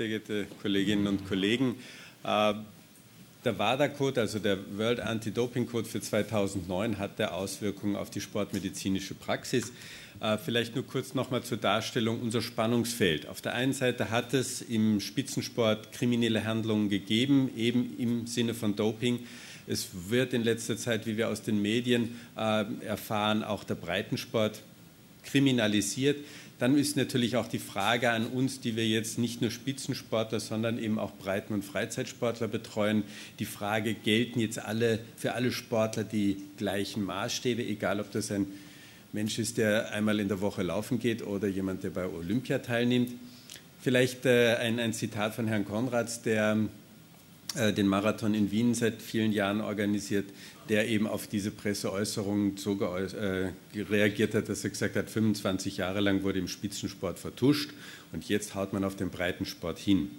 sehr geehrte Kolleginnen und Kollegen. Äh, der WADA-Code, also der World Anti-Doping Code für 2009, hatte Auswirkungen auf die sportmedizinische Praxis. Äh, vielleicht nur kurz nochmal zur Darstellung unser Spannungsfeld. Auf der einen Seite hat es im Spitzensport kriminelle Handlungen gegeben, eben im Sinne von Doping. Es wird in letzter Zeit, wie wir aus den Medien äh, erfahren, auch der Breitensport kriminalisiert dann ist natürlich auch die Frage an uns, die wir jetzt nicht nur Spitzensportler, sondern eben auch Breiten- und Freizeitsportler betreuen, die Frage, gelten jetzt alle für alle Sportler die gleichen Maßstäbe, egal ob das ein Mensch ist, der einmal in der Woche laufen geht oder jemand, der bei Olympia teilnimmt. Vielleicht äh, ein, ein, Zitat von Herrn Konrads, der den Marathon in Wien seit vielen Jahren organisiert, der eben auf diese Presseäußerungen so äh, reagiert hat, dass er gesagt hat, 25 Jahre lang wurde im Spitzensport vertuscht und jetzt haut man auf den Breitensport hin.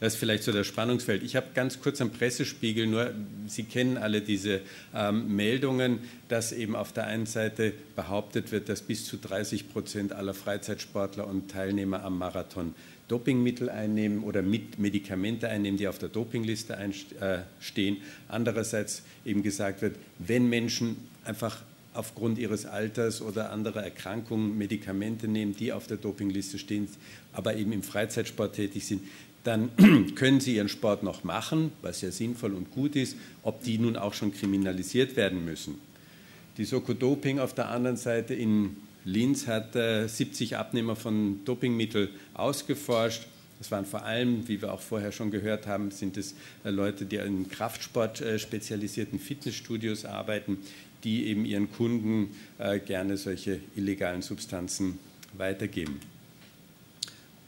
Das ist vielleicht so das Spannungsfeld. Ich habe ganz kurz am Pressespiegel nur, Sie kennen alle diese ähm, Meldungen, dass eben auf der einen Seite behauptet wird, dass bis zu 30 Prozent aller Freizeitsportler und Teilnehmer am Marathon Dopingmittel einnehmen oder mit Medikamente einnehmen, die auf der Dopingliste äh, stehen. Andererseits eben gesagt wird, wenn Menschen einfach aufgrund ihres Alters oder anderer Erkrankungen Medikamente nehmen, die auf der Dopingliste stehen, aber eben im Freizeitsport tätig sind, dann können sie ihren Sport noch machen, was ja sinnvoll und gut ist, ob die nun auch schon kriminalisiert werden müssen. Die Soko Doping auf der anderen Seite in Linz hat 70 äh, Abnehmer von Dopingmitteln ausgeforscht. Das waren vor allem, wie wir auch vorher schon gehört haben, sind es äh, Leute, die in Kraftsport äh, spezialisierten Fitnessstudios arbeiten, die eben ihren Kunden gerne solche illegalen Substanzen weitergeben.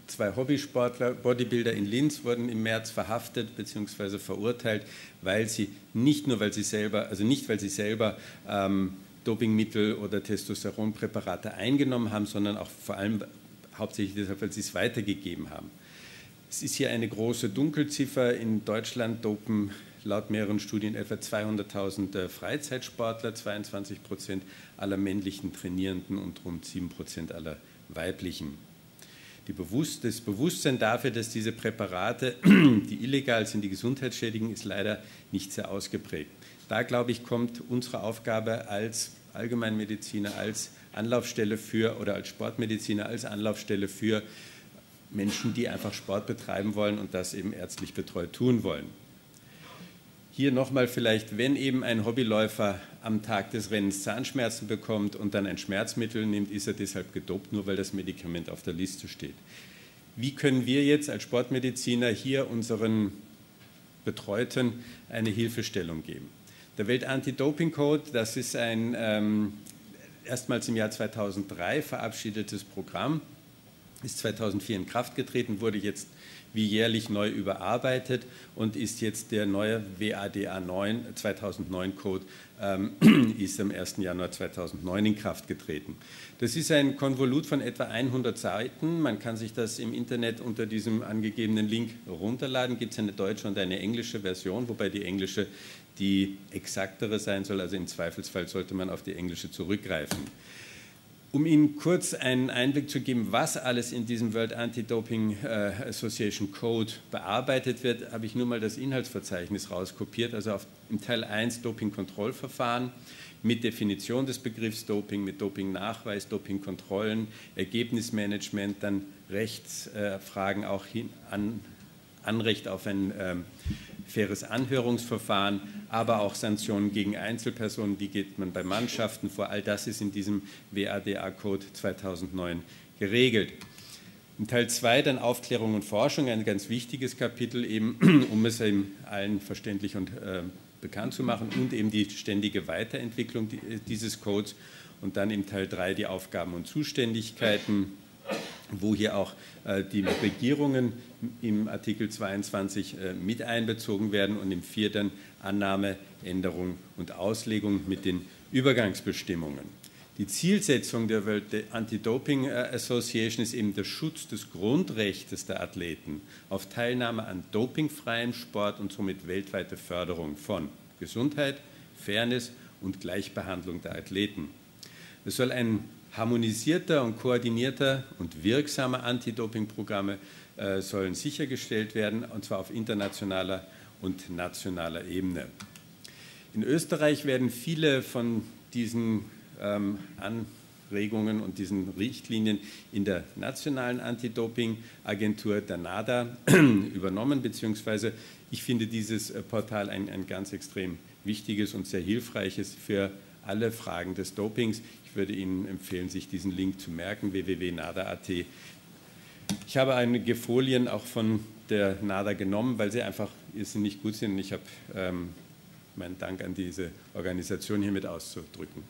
Zwei Hobbysportler, Bodybuilder in Linz wurden im März verhaftet bzw. verurteilt, weil sie nicht nur, weil sie selber, also nicht, weil sie selber ähm, Dopingmittel oder Testosteronpräparate eingenommen haben, sondern auch vor allem hauptsächlich deshalb, weil sie es weitergegeben haben. Es ist hier eine große Dunkelziffer. In Deutschland dopen laut mehreren Studien etwa 200.000 äh, Freizeitsportler, 22 Prozent aller männlichen Trainierenden und rund 7 Prozent aller weiblichen. Bewusst das Bewusstsein dafür, dass diese Präparate, die illegal sind, die gesundheitsschädigen, ist leider nicht sehr ausgeprägt. Da, glaube ich, kommt unsere Aufgabe als Allgemeinmediziner, als Anlaufstelle für oder als Sportmediziner, als Anlaufstelle für Menschen, die einfach Sport betreiben wollen und das eben ärztlich betreut tun wollen. Hier nochmal vielleicht, wenn eben ein Hobbyläufer am Tag des Rennens Zahnschmerzen bekommt und dann ein Schmerzmittel nimmt, ist er deshalb gedopt, nur weil das Medikament auf der Liste steht. Wie können wir jetzt als Sportmediziner hier unseren Betreuten eine Hilfestellung geben? Der Welt-Anti-Doping-Code, das ist ein ähm, erstmals im Jahr 2003 verabschiedetes Programm, ist 2004 in Kraft getreten, wurde jetzt wie jährlich neu überarbeitet und ist jetzt der neue WADA 9 2009 Code ähm, ist am 1. Januar 2009 in Kraft getreten. Das ist ein Konvolut von etwa 100 Seiten. Man kann sich das im Internet unter diesem angegebenen Link runterladen. Gibt es eine deutsche und eine englische Version, wobei die englische die exaktere sein soll. Also im Zweifelsfall sollte man auf die englische zurückgreifen. Um Ihnen kurz einen Einblick zu geben, was alles in diesem World Anti-Doping äh, Association Code bearbeitet wird, habe ich nur mal das Inhaltsverzeichnis rauskopiert. Also auf, im Teil 1 Doping-Kontrollverfahren mit Definition des Begriffs Doping, mit Doping-Nachweis, Doping-Kontrollen, Ergebnismanagement, dann Rechtsfragen auch hin, an, Anrecht auf ein ähm, faires Anhörungsverfahren, aber auch Sanktionen gegen Einzelpersonen, wie geht man bei Mannschaften vor. All das ist in diesem WADA-Code 2009 geregelt. In Teil 2 dann Aufklärung und Forschung, ein ganz wichtiges Kapitel, eben, um es eben allen verständlich und äh, bekannt zu machen und eben die ständige Weiterentwicklung dieses Codes und dann im Teil 3 die Aufgaben und Zuständigkeiten wo hier auch äh, die Regierungen im Artikel 22 äh, mit einbezogen werden und im vierten Annahme, Änderung und Auslegung mit den Übergangsbestimmungen. Die Zielsetzung der World Anti-Doping äh, Association ist eben der Schutz des Grundrechts der Athleten auf Teilnahme an dopingfreiem Sport und somit weltweite Förderung von Gesundheit, Fairness und Gleichbehandlung der Athleten. Es soll ein harmonisierter und koordinierter und wirksamer Anti-Doping-Programme äh, sollen sichergestellt werden, und zwar auf internationaler und nationaler Ebene. In Österreich werden viele von diesen ähm, Anregungen und diesen Richtlinien in der nationalen Anti-Doping-Agentur, der NADA, übernommen, beziehungsweise ich finde dieses äh, Portal ein, ein ganz extrem wichtiges und sehr hilfreiches für alle Fragen des Dopings. Ich würde Ihnen empfehlen, sich diesen Link zu merken, www.nada.at. Ich habe einige Folien auch von der NADA genommen, weil sie einfach sie nicht gut sind. Ich habe ähm, meinen Dank an diese Organisation hiermit auszudrücken.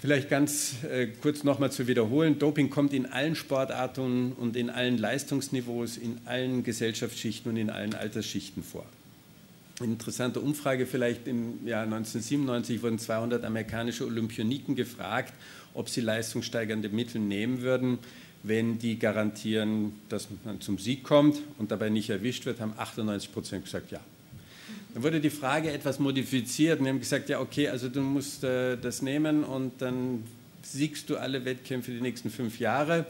Vielleicht ganz äh, kurz nochmal zu wiederholen. Doping kommt in allen Sportarten und in allen Leistungsniveaus, in allen Gesellschaftsschichten und in allen Altersschichten vor interessante Umfrage vielleicht im Jahr 1997 wurden 200 amerikanische Olympioniken gefragt, ob sie leistungssteigernde Mittel nehmen würden, wenn die garantieren, dass man zum Sieg kommt und dabei nicht erwischt wird, haben 98 Prozent gesagt ja. Dann wurde die Frage etwas modifiziert und haben gesagt, ja okay, also du musst äh, das nehmen und dann siegst du alle Wettkämpfe die nächsten fünf Jahre.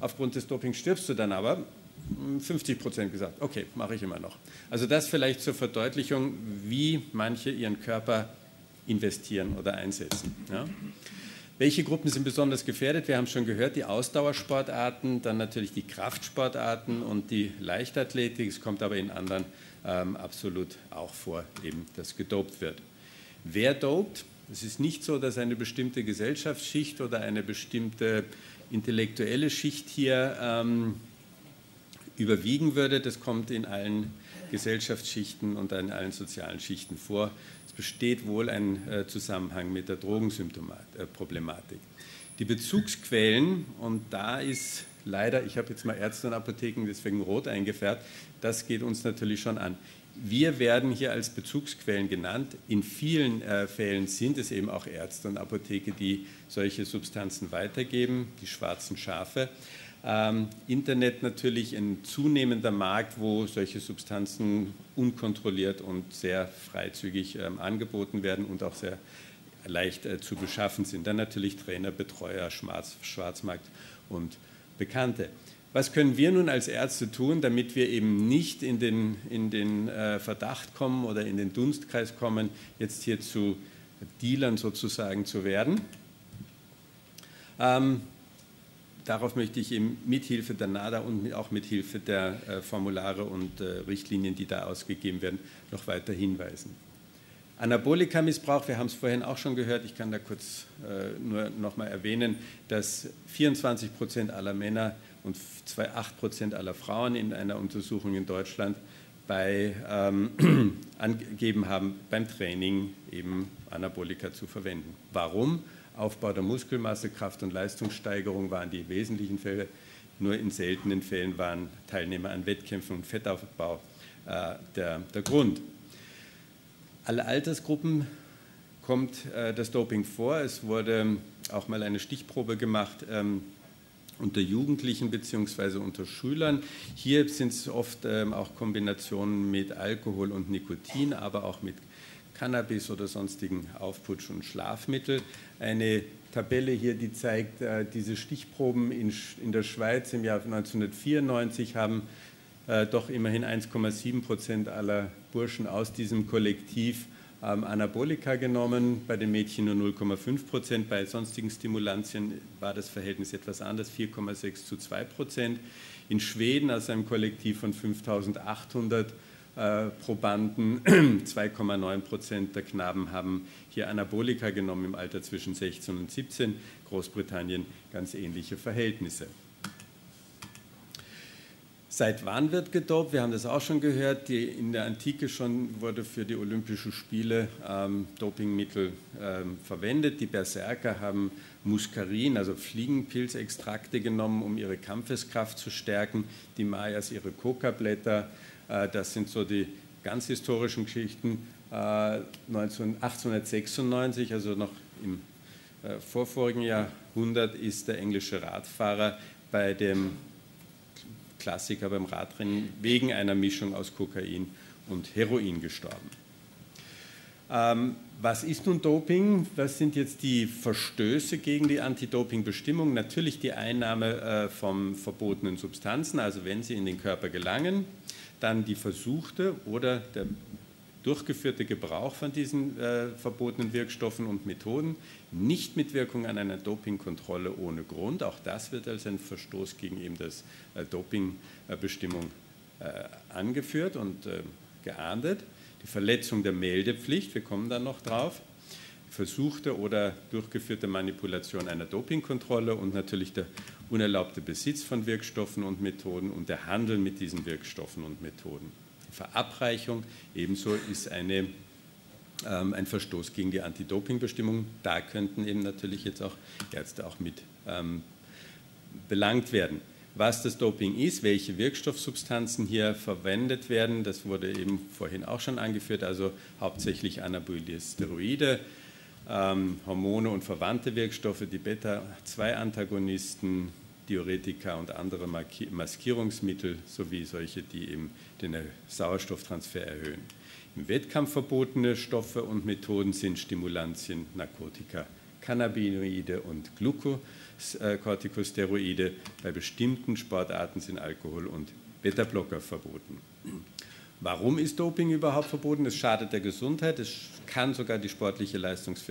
Aufgrund des Dopings stirbst du dann aber. 50 Prozent gesagt, okay, mache ich immer noch. Also das vielleicht zur Verdeutlichung, wie manche ihren Körper investieren oder einsetzen. Ja. Welche Gruppen sind besonders gefährdet? Wir haben schon gehört, die Ausdauersportarten, dann natürlich die Kraftsportarten und die Leichtathletik. Es kommt aber in anderen ähm, absolut auch vor, eben, dass gedopt wird. Wer dopt? Es ist nicht so, dass eine bestimmte Gesellschaftsschicht oder eine bestimmte intellektuelle Schicht hier ähm, überwiegen würde. Das kommt in allen Gesellschaftsschichten und in allen sozialen Schichten vor. Es besteht wohl ein äh, Zusammenhang mit der Drogensymptomatik. Die Bezugsquellen, und da ist leider, ich habe jetzt mal Ärzte und Apotheken deswegen rot eingefärbt, das geht uns natürlich schon an. Wir werden hier als Bezugsquellen genannt. In vielen äh, Fällen sind es eben auch Ärzte und Apotheke, die solche Substanzen weitergeben, die schwarzen Schafe. Ähm, Internet natürlich ein zunehmender Markt, wo solche Substanzen unkontrolliert und sehr freizügig ähm, angeboten werden und auch sehr leicht äh, zu beschaffen sind. Dann natürlich Trainer, Betreuer, Schwarz, Schwarzmarkt und Bekannte. Was können wir nun als Ärzte tun, damit wir eben nicht in den, in den äh, Verdacht kommen oder in den Dunstkreis kommen, jetzt hier zu Dealern sozusagen zu werden? Ähm, darauf möchte ich eben mithilfe der NADA und auch mithilfe der äh, Formulare und äh, Richtlinien, die da ausgegeben werden, noch weiter hinweisen. Anabolika-Missbrauch, wir haben es vorhin auch schon gehört, ich kann da kurz äh, nur noch mal erwähnen, dass 24 Prozent aller Männer und 8 Prozent aller Frauen in einer Untersuchung in Deutschland bei, ähm, angegeben haben, beim Training eben Anabolika zu verwenden. Warum? Aufbau der Muskelmasse, Kraft- und Leistungssteigerung waren die wesentlichen Fälle. Nur in seltenen Fällen waren Teilnehmer an Wettkämpfen und Fettaufbau äh, der, der, Grund. Alle Altersgruppen kommt äh, das Doping vor. Es wurde auch mal eine Stichprobe gemacht ähm, unter Jugendlichen bzw. unter Schülern. Hier sind es oft ähm, auch Kombinationen mit Alkohol und Nikotin, aber auch mit Cannabis oder sonstigen Aufputsch- und Schlafmittel. Eine Tabelle hier, die zeigt, äh, diese Stichproben in, in der Schweiz im Jahr 1994 haben äh, doch immerhin 1,7 Prozent aller Burschen aus diesem Kollektiv ähm, Anabolika genommen, bei den Mädchen nur 0,5 Prozent, bei sonstigen Stimulantien war das Verhältnis etwas anders, 4,6 zu 2 Prozent. In Schweden aus einem Kollektiv von 5800 äh, Probanden, 2,9 Prozent der Knaben haben hier Anabolika genommen im Alter zwischen 16 und 17. Großbritannien ganz ähnliche Verhältnisse. Seit wann wird gedopt? Wir haben das auch schon gehört. Die, in der Antike schon wurde für die Olympischen Spiele ähm, Dopingmittel ähm, verwendet. Die Berserker haben Muskarin, also Fliegenpilzextrakte genommen, um ihre Kampfeskraft zu stärken. Die Mayas ihre Coca-Blätter das sind so die ganz historischen Geschichten. 1896, äh, also noch im äh, vorvorigen Jahrhundert, ist der englische Radfahrer bei dem Klassiker beim Radrennen wegen einer Mischung aus Kokain und Heroin gestorben. Ähm, was ist nun Doping? Was sind jetzt die Verstöße gegen die Anti-Doping-Bestimmung? Natürlich die Einnahme äh, von verbotenen Substanzen, also wenn sie in den Körper gelangen, dann die versuchte oder der durchgeführte Gebrauch von diesen äh, verbotenen Wirkstoffen und Methoden, nicht mit Wirkung an einer Dopingkontrolle ohne Grund. Auch das wird als ein Verstoß gegen eben das äh, Dopingbestimmung äh, angeführt und äh, geahndet. Die Verletzung der Meldepflicht, wir kommen dann noch drauf, versuchte oder durchgeführte Manipulation einer Dopingkontrolle und natürlich der unerlaubte Besitz von Wirkstoffen und Methoden und der Handel mit diesen Wirkstoffen und Methoden. Verabreichung ebenso ist eine, ähm, ein Verstoß gegen die Anti-Doping-Bestimmung. Da könnten eben natürlich jetzt auch Ärzte auch mit ähm, belangt werden. Was das Doping ist, welche Wirkstoffsubstanzen hier verwendet werden, das wurde eben vorhin auch schon angeführt, also hauptsächlich anabole Steroide, ähm, Hormone und verwandte Wirkstoffe, die Beta-2-Antagonisten, Diuretika und andere Maskierungsmittel sowie solche, die eben den Sauerstofftransfer erhöhen. Im Wettkampf verbotene Stoffe und Methoden sind Stimulantien, Narkotika, Cannabinoide und Glucocorticosteroide. Bei bestimmten Sportarten sind Alkohol und Beta-Blocker verboten. Warum ist Doping überhaupt verboten? Es schadet der Gesundheit, es kann sogar die sportliche,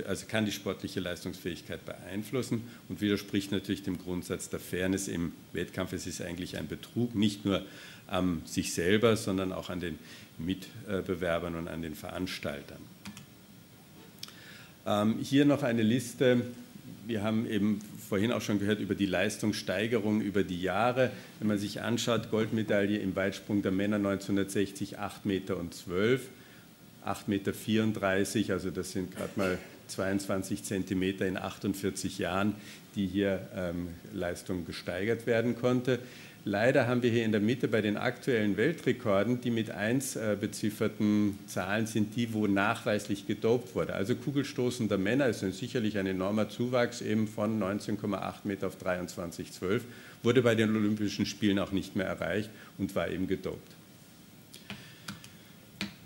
also kann die sportliche Leistungsfähigkeit beeinflussen und widerspricht natürlich dem Grundsatz der Fairness im Wettkampf. Es ist eigentlich ein Betrug, nicht nur an sich selber, sondern auch an den Mitbewerbern und an den Veranstaltern. Ähm, hier noch eine Liste. Wir haben eben vorhin auch schon gehört über die Leistungssteigerung über die Jahre. Wenn man sich anschaut, Goldmedaille im Weitsprung der Männer 1960, 8 Meter und 12, 8 Meter 34, also das sind gerade mal 22 Zentimeter in 48 Jahren, die hier ähm, Leistung gesteigert werden konnte. Leider haben wir hier in der Mitte bei den aktuellen Weltrekorden, die mit 1 äh, bezifferten Zahlen sind, die, wo nachweislich gedopt wurde. Also Kugelstoßender Männer ist sicherlich ein enormer Zuwachs eben von 19,8 Meter auf 23,12, wurde bei den Olympischen Spielen auch nicht mehr erreicht und war eben gedopt.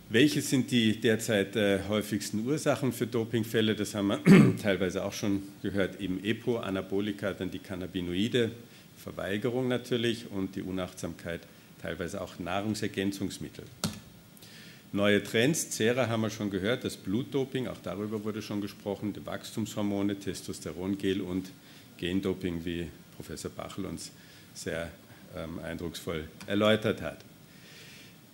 Welche sind die derzeit äh, häufigsten Ursachen für Dopingfälle? Das haben wir teilweise auch schon gehört. Eben EPO, Anabolika, dann die Cannabinoide, Verweigerung natürlich und die Unachtsamkeit, teilweise auch Nahrungsergänzungsmittel. Neue Trends, Cera haben wir schon gehört, das Blutdoping, auch darüber wurde schon gesprochen, die Wachstumshormone, Testosterongel und Gendoping, wie Professor Bachel uns sehr ähm, eindrucksvoll erläutert hat.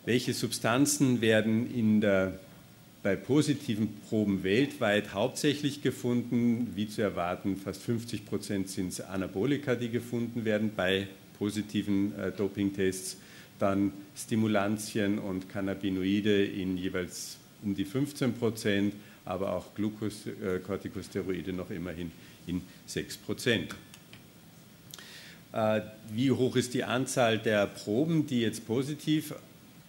Welche Substanzen werden in der bei positiven Proben weltweit hauptsächlich gefunden. Wie zu erwarten, fast 50 Prozent sind es Anabolika, die gefunden werden bei positiven äh, Dopingtests. Dann Stimulantien und Cannabinoide in jeweils um die 15 Prozent, aber auch Glucocorticosteroide noch immerhin in 6 Prozent. Äh, wie hoch ist die Anzahl der Proben, die jetzt positiv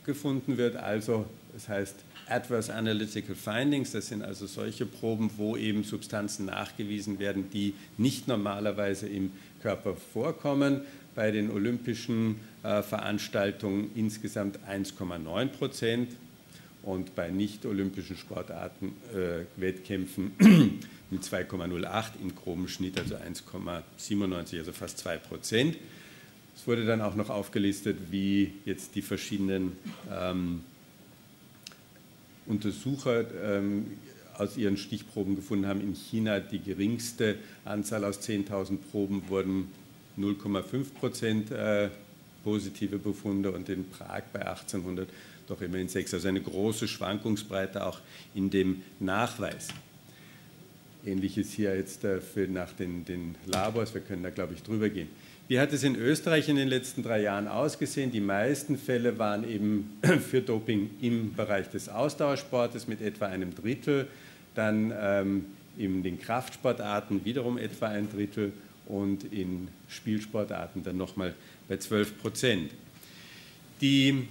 gefunden wird? Also, das heißt, Adverse Analytical Findings, das sind also solche Proben, wo eben Substanzen nachgewiesen werden, die nicht normalerweise im Körper vorkommen. Bei den olympischen äh, Veranstaltungen insgesamt 1,9 Prozent und bei nicht-olympischen Sportarten, äh, Wettkämpfen mit 2,08 im groben Schnitt, also 1,97, also fast 2 Prozent. Es wurde dann auch noch aufgelistet, wie jetzt die verschiedenen ähm, Untersucher ähm, aus ihren Stichproben gefunden haben. In China die geringste Anzahl aus 10.000 Proben wurden 0,5 Prozent äh, positive Befunde und in Prag bei 1800 doch immerhin 6. Also eine große Schwankungsbreite auch in dem Nachweis. Ähnliches hier jetzt äh, für nach den, den Labors, wir können da glaube ich drüber gehen. Wie hat es in Österreich in den letzten drei Jahren ausgesehen? Die meisten Fälle waren eben für Doping im Bereich des Ausdauersportes mit etwa einem Drittel, dann ähm, in den Kraftsportarten wiederum etwa ein Drittel und in Spielsportarten dann nochmal bei 12 Prozent. Die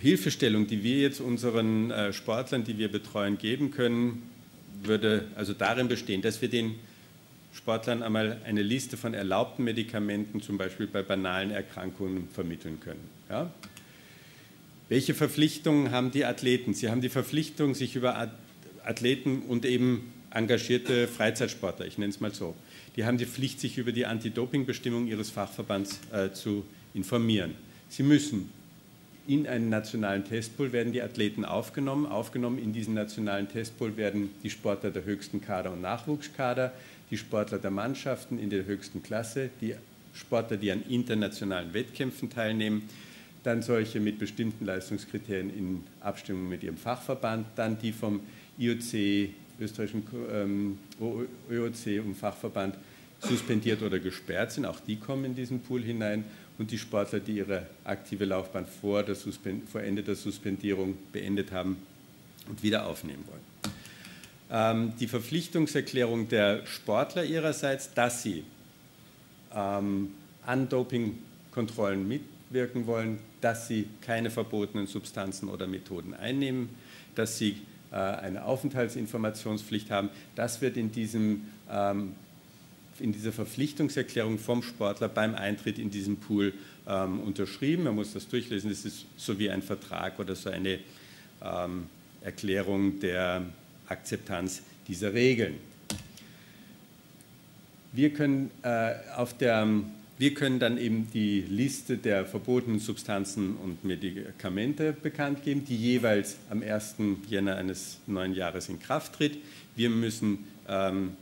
Hilfestellung, die wir jetzt unseren äh, Sportlern, die wir betreuen, geben können, würde also darin bestehen, dass wir den Sportlern einmal eine Liste von erlaubten Medikamenten, zum Beispiel bei banalen Erkrankungen, vermitteln können. Ja? Welche Verpflichtungen haben die Athleten? Sie haben die Verpflichtung, sich über Athleten und eben engagierte Freizeitsportler, ich nenne es mal so, die haben die Pflicht, sich über die Anti-Doping-Bestimmung ihres Fachverbands äh, zu informieren. Sie müssen in einen nationalen Testpool werden die Athleten aufgenommen. Aufgenommen in diesen nationalen Testpool werden die Sportler der höchsten Kader- und Nachwuchskader, die Sportler der Mannschaften in der höchsten Klasse, die Sportler, die an internationalen Wettkämpfen teilnehmen, dann solche mit bestimmten Leistungskriterien in Abstimmung mit ihrem Fachverband, dann die vom IOC, österreichischen ähm, und Fachverband suspendiert oder gesperrt sind, auch die kommen in diesen Pool hinein und die Sportler, die ihre aktive Laufbahn vor, vor Ende der Suspendierung beendet haben und wieder aufnehmen wollen. Ähm, die Verpflichtungserklärung der Sportler ihrerseits, dass sie ähm, an Dopingkontrollen mitwirken wollen, dass sie keine verbotenen Substanzen oder Methoden einnehmen, dass sie äh, eine Aufenthaltsinformationspflicht haben. Das wird in, diesem, ähm, in dieser Verpflichtungserklärung vom Sportler beim Eintritt in diesen Pool ähm, unterschrieben. Man muss das durchlesen. Das ist so wie ein Vertrag oder so eine ähm, Erklärung der Akzeptanz dieser Regeln. Wir können, äh, auf der, wir können dann eben die Liste der verbotenen Substanzen und Medikamente bekannt geben, die jeweils am 1. Jänner eines neuen Jahres in Kraft tritt. Wir müssen ähm,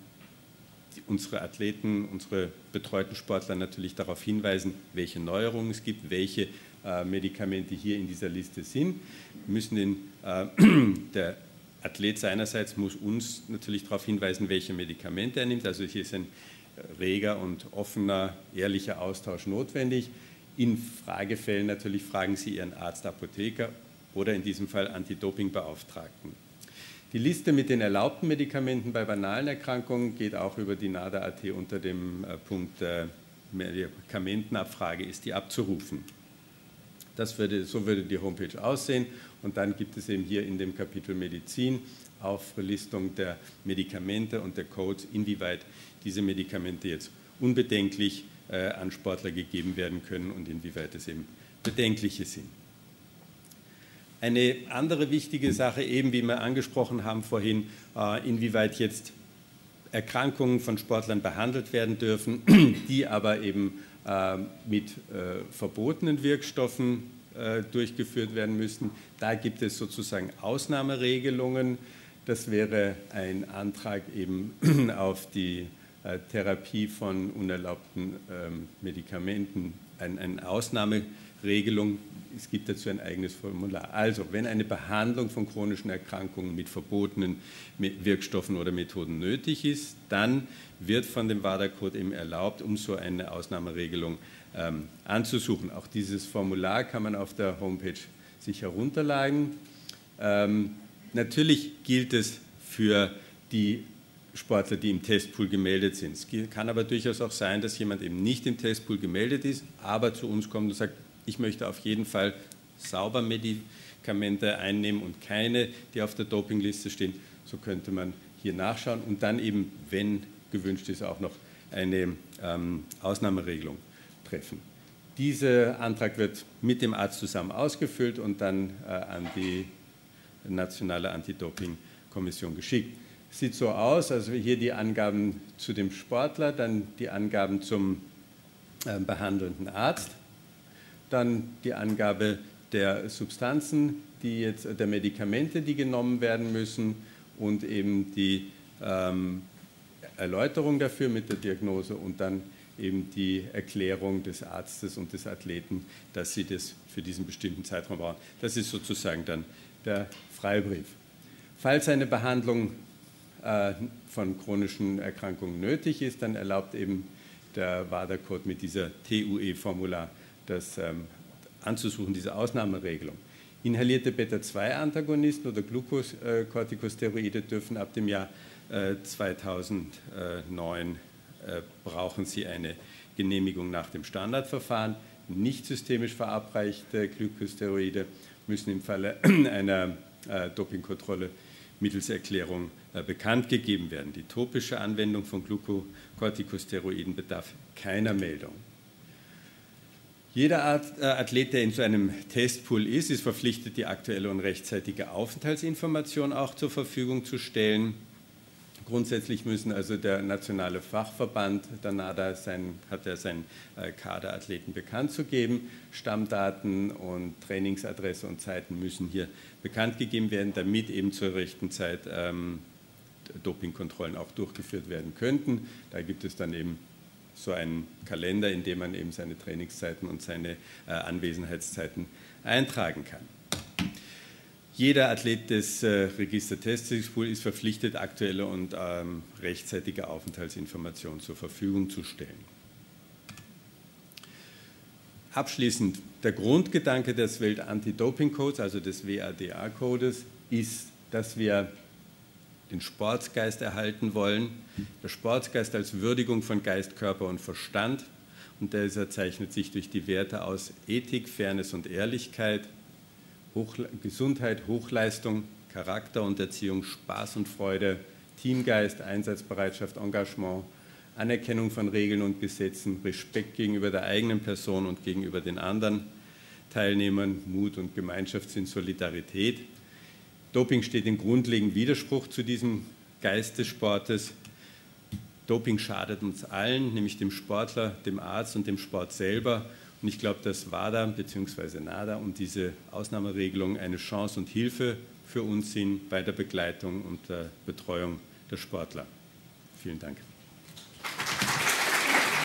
unsere Athleten, unsere betreuten Sportler natürlich darauf hinweisen, welche Neuerungen es gibt, welche äh, Medikamente hier in dieser Liste sind. Wir müssen den, äh, der Athlet seinerseits muss uns natürlich darauf hinweisen, welche Medikamente er nimmt. Also hier ist ein reger und offener, ehrlicher Austausch notwendig. In Fragefällen natürlich fragen Sie Ihren Arzt, Apotheker oder in diesem Fall Anti-Doping-Beauftragten. Die Liste mit den erlaubten Medikamenten bei banalen Erkrankungen geht auch über die NADA.at unter dem äh, Punkt äh, Medikamentenabfrage ist die abzurufen. Das würde, so würde die Homepage aussehen. Und dann gibt es eben hier in dem Kapitel Medizin Auflistung der Medikamente und der Codes, inwieweit diese Medikamente jetzt unbedenklich äh, an Sportler gegeben werden können und inwieweit es eben bedenkliche sind. Eine andere wichtige Sache, eben wie wir angesprochen haben vorhin, äh, inwieweit jetzt Erkrankungen von Sportlern behandelt werden dürfen, die aber eben äh, mit äh, verbotenen Wirkstoffen durchgeführt werden müssen. Da gibt es sozusagen Ausnahmeregelungen. Das wäre ein Antrag eben auf die äh, Therapie von unerlaubten ähm, Medikamenten, eine Ausnahmeregelung. Es gibt dazu ein eigenes Formular. Also, wenn eine Behandlung von chronischen Erkrankungen mit verbotenen Wirkstoffen oder Methoden nötig ist, dann wird von dem WADA-Code eben erlaubt, um so eine Ausnahmeregelung ähm, anzusuchen. Auch dieses Formular kann man auf der Homepage sich herunterladen. Ähm, natürlich gilt es für die Sportler, die im Testpool gemeldet sind. Es kann aber durchaus auch sein, dass jemand eben nicht im Testpool gemeldet ist, aber zu uns kommt und sagt, ich möchte auf jeden Fall sauber Medikamente einnehmen und keine, die auf der Dopingliste stehen. So könnte man hier nachschauen und dann eben, wenn gewünscht ist, auch noch eine ähm, Ausnahmeregelung treffen. Dieser Antrag wird mit dem Arzt zusammen ausgefüllt und dann äh, an die nationale Anti-Doping-Kommission geschickt sieht so aus, also hier die Angaben zu dem Sportler, dann die Angaben zum äh, behandelnden Arzt, dann die Angabe der Substanzen, die jetzt, der Medikamente, die genommen werden müssen und eben die ähm, Erläuterung dafür mit der Diagnose und dann eben die Erklärung des Arztes und des Athleten, dass sie das für diesen bestimmten Zeitraum brauchen. Das ist sozusagen dann der Freibrief. Falls eine Behandlung äh, von chronischen Erkrankungen nötig ist, dann erlaubt eben der WADA-Code mit dieser TUE-Formular das ähm, anzusuchen, diese Ausnahmeregelung. Inhalierte Beta-2-Antagonisten oder Glucocorticosteroide dürfen ab dem Jahr 2009 äh, äh, brauchen sie eine Genehmigung nach dem Standardverfahren. Nicht systemisch verabreichte Glucosteroide müssen im Falle einer Dopingkontrolle mittels Erklärung äh, bekannt gegeben werden. Die topische Anwendung von Glucocorticosteroiden bedarf keiner Meldung. Jeder äh, Athlet, der in so einem Testpool ist, ist verpflichtet, die aktuelle und rechtzeitige Aufenthaltsinformation auch zur Verfügung zu stellen. Grundsätzlich müssen also der nationale Fachverband der NADA sein, hat er seinen äh, Kaderathleten bekannt zu geben. Stammdaten und Trainingsadresse und Zeiten müssen hier bekannt gegeben werden, damit eben zur rechten Zeit ähm, Dopingkontrollen auch durchgeführt werden könnten. Da gibt es dann eben so einen Kalender, in dem man eben seine Trainingszeiten und seine äh, Anwesenheitszeiten eintragen kann. Jeder Athlet des äh, Register Testing ist verpflichtet, aktuelle und ähm, rechtzeitige Aufenthaltsinformationen zur Verfügung zu stellen. Abschließend, der Grundgedanke des Welt-Anti-Doping-Codes, also des WADA-Codes, ist, dass wir den Sportsgeist erhalten wollen. Der Sportsgeist als Würdigung von Geist, Körper und Verstand. Und dieser zeichnet sich durch die Werte aus Ethik, Fairness und Ehrlichkeit, Hochla Gesundheit, Hochleistung, Charakter und Erziehung, Spaß und Freude, Teamgeist, Einsatzbereitschaft, Engagement, Anerkennung von Regeln und Gesetzen, Respekt gegenüber der eigenen Person und gegenüber den anderen Teilnehmern, Mut und Gemeinschaftssinn, Solidarität. Doping steht in grundlegendem Widerspruch zu diesem Geist des Sportes. Doping schadet uns allen, nämlich dem Sportler, dem Arzt und dem Sport selber. Und ich glaube, dass WADA bzw. NADA und diese Ausnahmeregelung eine Chance und Hilfe für uns sind bei der Begleitung und der Betreuung der Sportler. Vielen Dank.